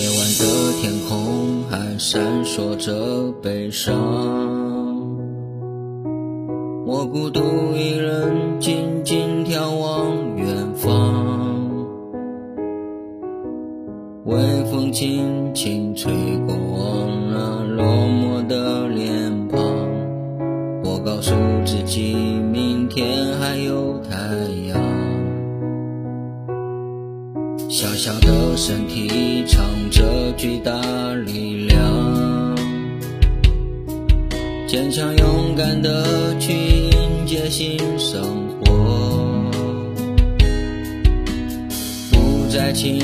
夜晚的天空还闪烁着悲伤，我孤独一人静静眺望远方，微风轻轻吹过我那落寞的脸庞，我告诉自己明天还有太阳。小小的身体藏着巨大力量，坚强勇敢的去迎接新生活，不再轻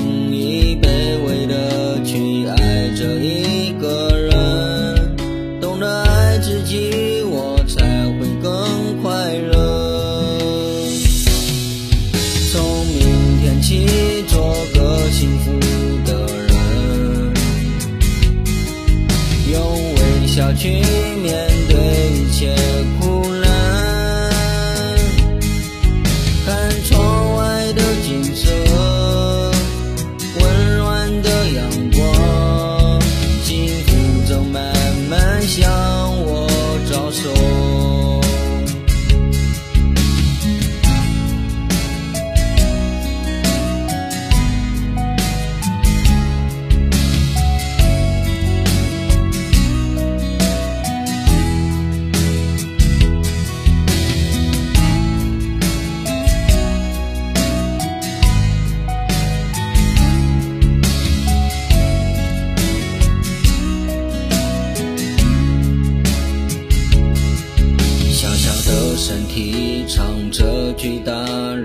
藏着巨大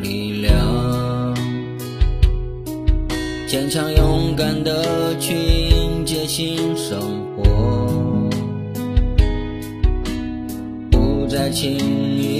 力量，坚强勇敢的去迎接新生活，不再轻易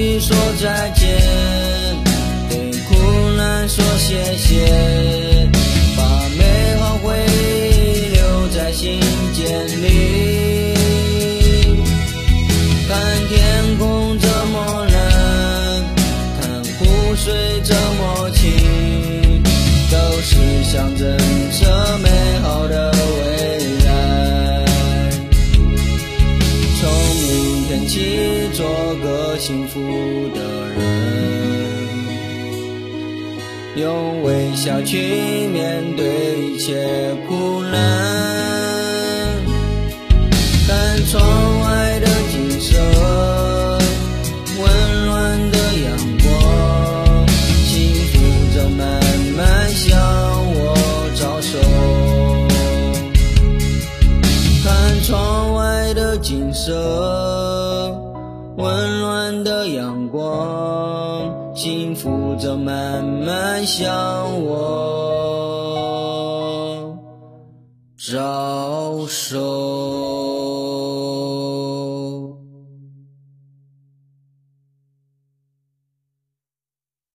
过去说再见，对苦难说谢谢，把美好回忆留在心间里。看天空这么蓝，看湖水这么清，都是象征着美好的未来。从明天起，做个幸福的人，用微笑去面对一切苦难。看窗外的景色，温暖的阳光，幸福正慢慢向我招手。看窗外的景色。温暖的阳光，幸福着慢慢向我招手。